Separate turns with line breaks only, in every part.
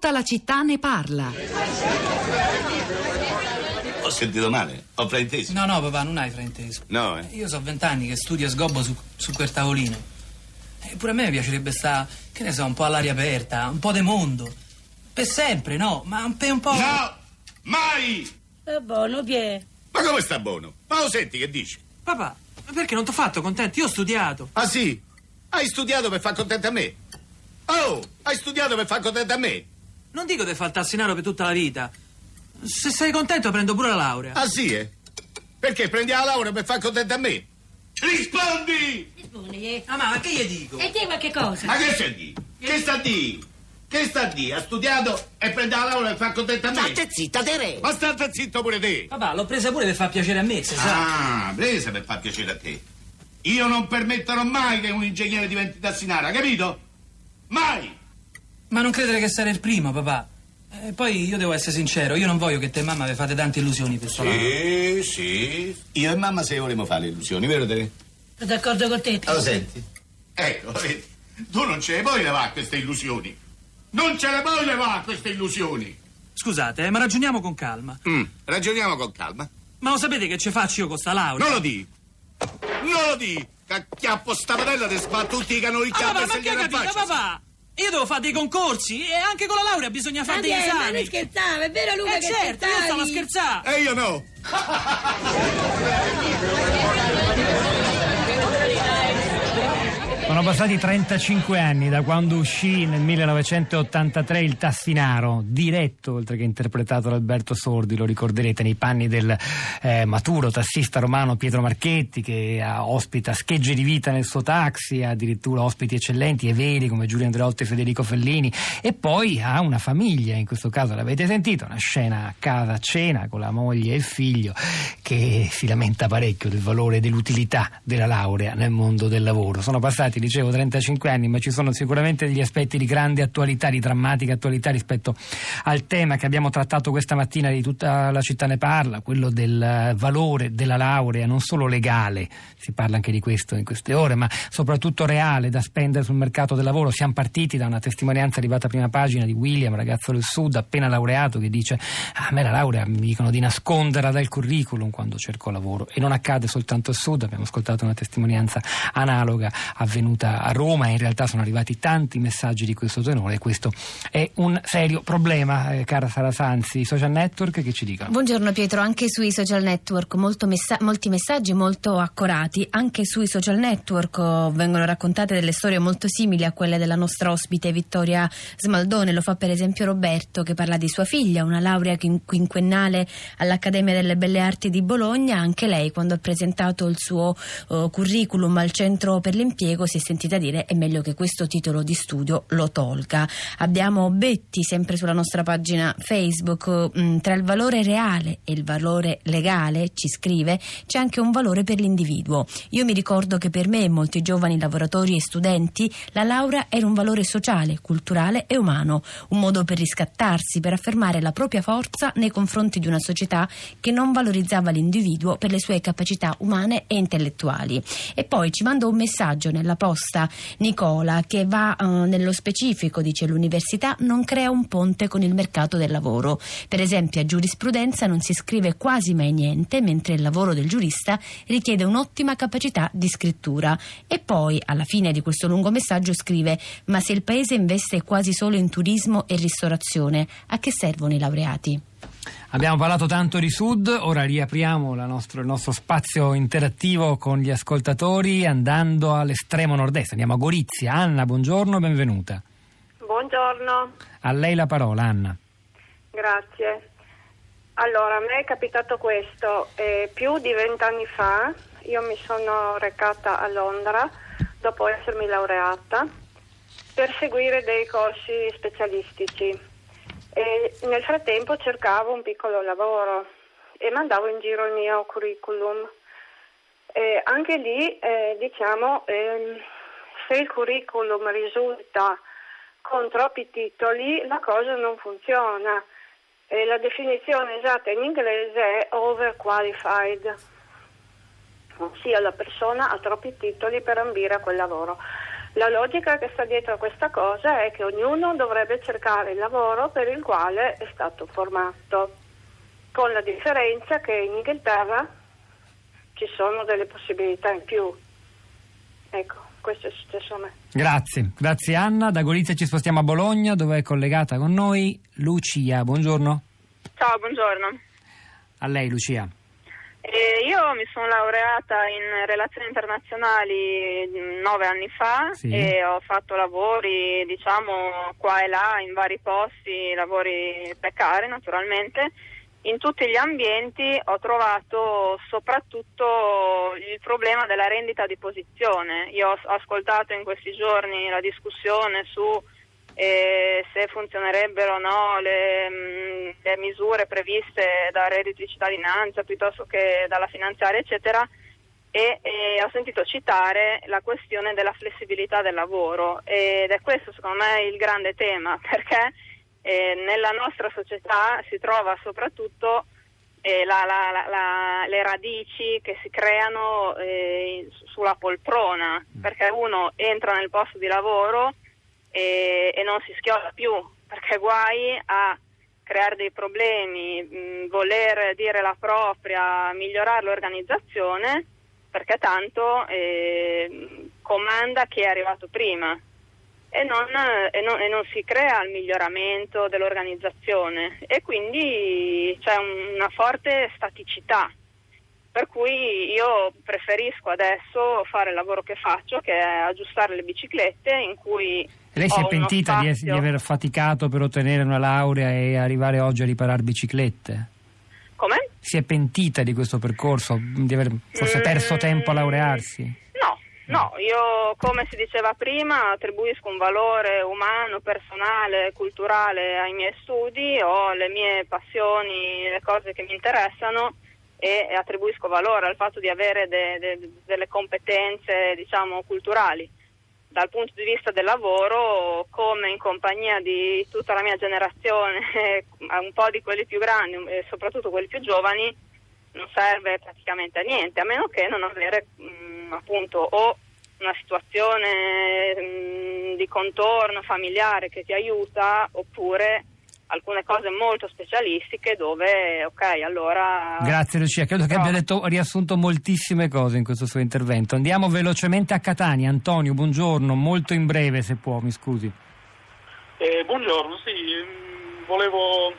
Tutta la città ne parla.
Ho sentito male? Ho frainteso?
No, no, papà, non hai frainteso.
No, eh?
Io so vent'anni che studio e sgobbo su, su quel tavolino. Eppure a me piacerebbe stare, che ne so, un po' all'aria aperta, un po' de mondo. Per sempre, no? Ma un, per un po'.
No! Mai!
È buono, Pie.
Ma come sta buono? Ma lo senti che dici?
Papà, ma perché non ti ho fatto contento? Io ho studiato.
Ah sì? Hai studiato per far contento a me? Oh! Hai studiato per far contento a me?
Non dico di fare il tassinaro per tutta la vita. Se sei contento prendo pure la laurea.
Ah sì, eh? Perché prendi la laurea per far contento a me? Rispondi!
Rispondi, eh.
Ah, ma che gli dico?
E te qualche cosa?
Ma che c'è di? Che sta di? Che sta di? Ha studiato e prende la laurea per far contento a me?
State zitta, Tere!
Ma state zitto pure te!
Papà, l'ho presa pure per far piacere a me, se sa.
Ah, presa per far piacere a te. Io non permetterò mai che un ingegnere diventi tassinara, capito? Mai!
Ma non credere che sarei il primo, papà. E poi io devo essere sincero, io non voglio che te e mamma vi fate tante illusioni per sua.
Sì, sì. Io e mamma se volevamo fare le illusioni, vero te?
Sono d'accordo con te.
Lo senti? Ecco, vedi. Tu non ce le puoi levare queste illusioni. Non ce le puoi levare queste illusioni.
Scusate, eh, ma ragioniamo con calma.
Mm, ragioniamo con calma.
Ma lo sapete che ci faccio io con sta laurea?
Non lo di. Non lo di. Cacchiappo sta padella ti sbatto tutti i canoni
Ah, ma
e se faccia.
papà? Io devo fare dei concorsi e anche con la laurea bisogna fare
Ma
degli
Pie, ma
esami.
non scherzavo, è vero Luca
Eh
che
certo, io stavo a
scherzavi?
scherzare.
E io no.
Sono passati 35 anni da quando uscì nel 1983 il Tassinaro, diretto oltre che interpretato da Alberto Sordi, lo ricorderete nei panni del eh, maturo tassista romano Pietro Marchetti che ospita schegge di vita nel suo taxi, ha addirittura ospiti eccellenti e veri come Giulio Andreotti e Federico Fellini e poi ha una famiglia, in questo caso l'avete sentito, una scena a casa a cena con la moglie e il figlio che si lamenta parecchio del valore e dell'utilità della laurea nel mondo del lavoro. Sono passati, dicevo, 35 anni, ma ci sono sicuramente degli aspetti di grande attualità, di drammatica attualità rispetto al tema che abbiamo trattato questa mattina di tutta la città ne parla, quello del valore della laurea, non solo legale, si parla anche di questo in queste ore, ma soprattutto reale da spendere sul mercato del lavoro. Siamo partiti da una testimonianza arrivata a prima pagina di William, ragazzo del Sud, appena laureato, che dice "Ah, a me la laurea mi dicono di nasconderla dal curriculum quando cerco lavoro e non accade soltanto al Sud, abbiamo ascoltato una testimonianza analoga avvenuta a Roma in realtà sono arrivati tanti messaggi di questo tenore e questo è un serio problema, eh, cara Sara Sanzi, social network che ci dicono.
Buongiorno Pietro, anche sui social network messa- molti messaggi molto accorati, anche sui social network oh, vengono raccontate delle storie molto simili a quelle della nostra ospite Vittoria Smaldone, lo fa per esempio Roberto che parla di sua figlia, una laurea quin- quinquennale all'Accademia delle Belle Arti di Bologna, anche lei quando ha presentato il suo oh, curriculum al centro per l'impiego si è sentita dire è meglio che questo titolo di studio lo tolga. Abbiamo Betti sempre sulla nostra pagina Facebook, mm, tra il valore reale e il valore legale, ci scrive, c'è anche un valore per l'individuo. Io mi ricordo che per me e molti giovani lavoratori e studenti la laurea era un valore sociale, culturale e umano, un modo per riscattarsi, per affermare la propria forza nei confronti di una società che non valorizzava l'individuo per le sue capacità umane e intellettuali. E poi ci manda un messaggio nella posta Nicola che va eh, nello specifico, dice l'università non crea un ponte con il mercato del lavoro. Per esempio a giurisprudenza non si scrive quasi mai niente, mentre il lavoro del giurista richiede un'ottima capacità di scrittura. E poi alla fine di questo lungo messaggio scrive ma se il paese investe quasi solo in turismo e ristorazione, a che servono i laureati?
Abbiamo parlato tanto di Sud, ora riapriamo nostro- il nostro spazio interattivo con gli ascoltatori andando all'estremo nord-est, andiamo a Gorizia. Anna, buongiorno, benvenuta.
Buongiorno,
A lei la parola, Anna.
grazie. Allora, a me è capitato questo. eh, più di vent'anni fa io mi sono recata a Londra dopo essermi laureata per seguire dei corsi specialistici. E nel frattempo cercavo un piccolo lavoro e mandavo in giro il mio curriculum. E anche lì, eh, diciamo, ehm, se il curriculum risulta con troppi titoli, la cosa non funziona. E la definizione esatta in inglese è overqualified, ossia la persona ha troppi titoli per ambire a quel lavoro. La logica che sta dietro a questa cosa è che ognuno dovrebbe cercare il lavoro per il quale è stato formato, con la differenza che in Inghilterra ci sono delle possibilità in più. Ecco, questo è successo a me.
Grazie, grazie Anna. Da Gorizia ci spostiamo a Bologna dove è collegata con noi Lucia. Buongiorno.
Ciao, buongiorno.
A lei Lucia.
Eh, io mi sono laureata in relazioni internazionali mm, nove anni fa
Sì.
e ho fatto lavori, diciamo, qua e là, in vari posti, lavori precari naturalmente. In tutti gli ambienti ho trovato soprattutto il problema della rendita di posizione. Io ho ascoltato in questi giorni la discussione su eh, se funzionerebbero o no le, mh, le misure previste dal reddito di cittadinanza piuttosto che dalla finanziaria, eccetera, e, e ho sentito citare la questione della flessibilità del lavoro ed è questo secondo me il grande tema perché eh, nella nostra società si trova soprattutto eh, la- la- la- le radici che si creano eh, su- sulla poltrona perché uno entra nel posto di lavoro e, e non si schioda più, perché guai a creare dei problemi, mh, voler dire la propria, migliorare l'organizzazione, perché tanto eh, comanda chi è arrivato prima e non, e non- e non si crea il miglioramento dell'organizzazione e quindi c'è un- una forte staticità. Per cui io preferisco adesso fare il lavoro che faccio, che è aggiustare le biciclette, in cui
lei si è pentita di, di aver faticato per ottenere una laurea e arrivare oggi a riparare biciclette?
Come?
Si è pentita di questo percorso, di aver forse perso
Mm,
tempo a laurearsi?
No, no, io come si diceva prima attribuisco un valore umano, personale, culturale ai miei studi, ho le mie passioni, le cose che mi interessano e attribuisco valore al fatto di avere de- de- delle competenze, diciamo, culturali. Dal punto di vista del lavoro, come in compagnia di tutta la mia generazione, un po' di quelli più grandi e soprattutto quelli più giovani, non serve praticamente a niente, a meno che non avere mh, appunto o una situazione mh, di contorno familiare che ti aiuta oppure alcune cose molto specialistiche dove ok allora
Grazie Lucia, credo che abbia detto, riassunto moltissime cose in questo suo intervento. Andiamo velocemente a Catania. Antonio, buongiorno, molto in breve se può, mi scusi.
Eh, buongiorno, sì, mm, volevo,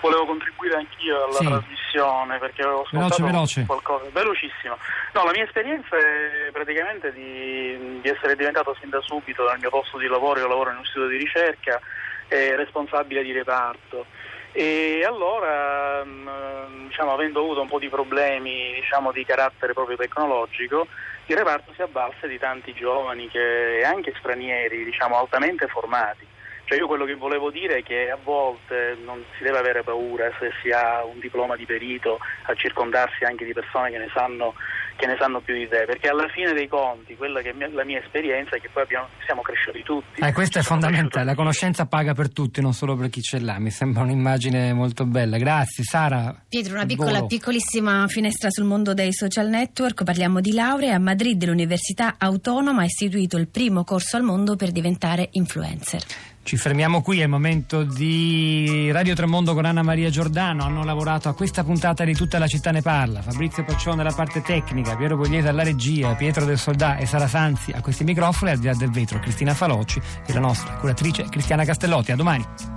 volevo contribuire anch'io alla
Sì.
trasmissione perché avevo
Veloce,
ascoltato
veloce.
qualcosa, velocissimo. No, la mia esperienza è praticamente di, di essere diventato sin da subito nel mio posto di lavoro, io lavoro in un istituto di ricerca, eh, responsabile di reparto. E allora, mm, diciamo, avendo avuto un po' di problemi diciamo, di carattere proprio tecnologico, il reparto si avvalse di tanti giovani e anche stranieri, diciamo, altamente formati. Cioè io quello che volevo dire è che a volte non si deve avere paura se si ha un diploma di perito a circondarsi anche di persone che ne sanno, che ne sanno più di te, perché alla fine dei conti, quella che è mia- la mia esperienza è che poi abbiamo- siamo cresciuti tutti.
Eh, questo è fondamentale, la conoscenza paga per tutti, non solo per chi ce l'ha. Mi sembra un'immagine molto bella. Grazie, Sara.
Pietro, una piccola, piccolissima finestra sul mondo dei social network. Parliamo di laurea. A Madrid l'Università Autonoma ha istituito il primo corso al mondo per diventare influencer.
Ci fermiamo qui, è il momento di Radio Tremondo con Anna Maria Giordano. Hanno lavorato a questa puntata di Tutta la città ne parla. Fabrizio Paccione alla parte tecnica, Piero Pogliese alla regia, Pietro del Soldà e Sara Sanzi a questi microfoni, al di là del vetro Cristina Falocci e la nostra curatrice Cristiana Castellotti. A domani.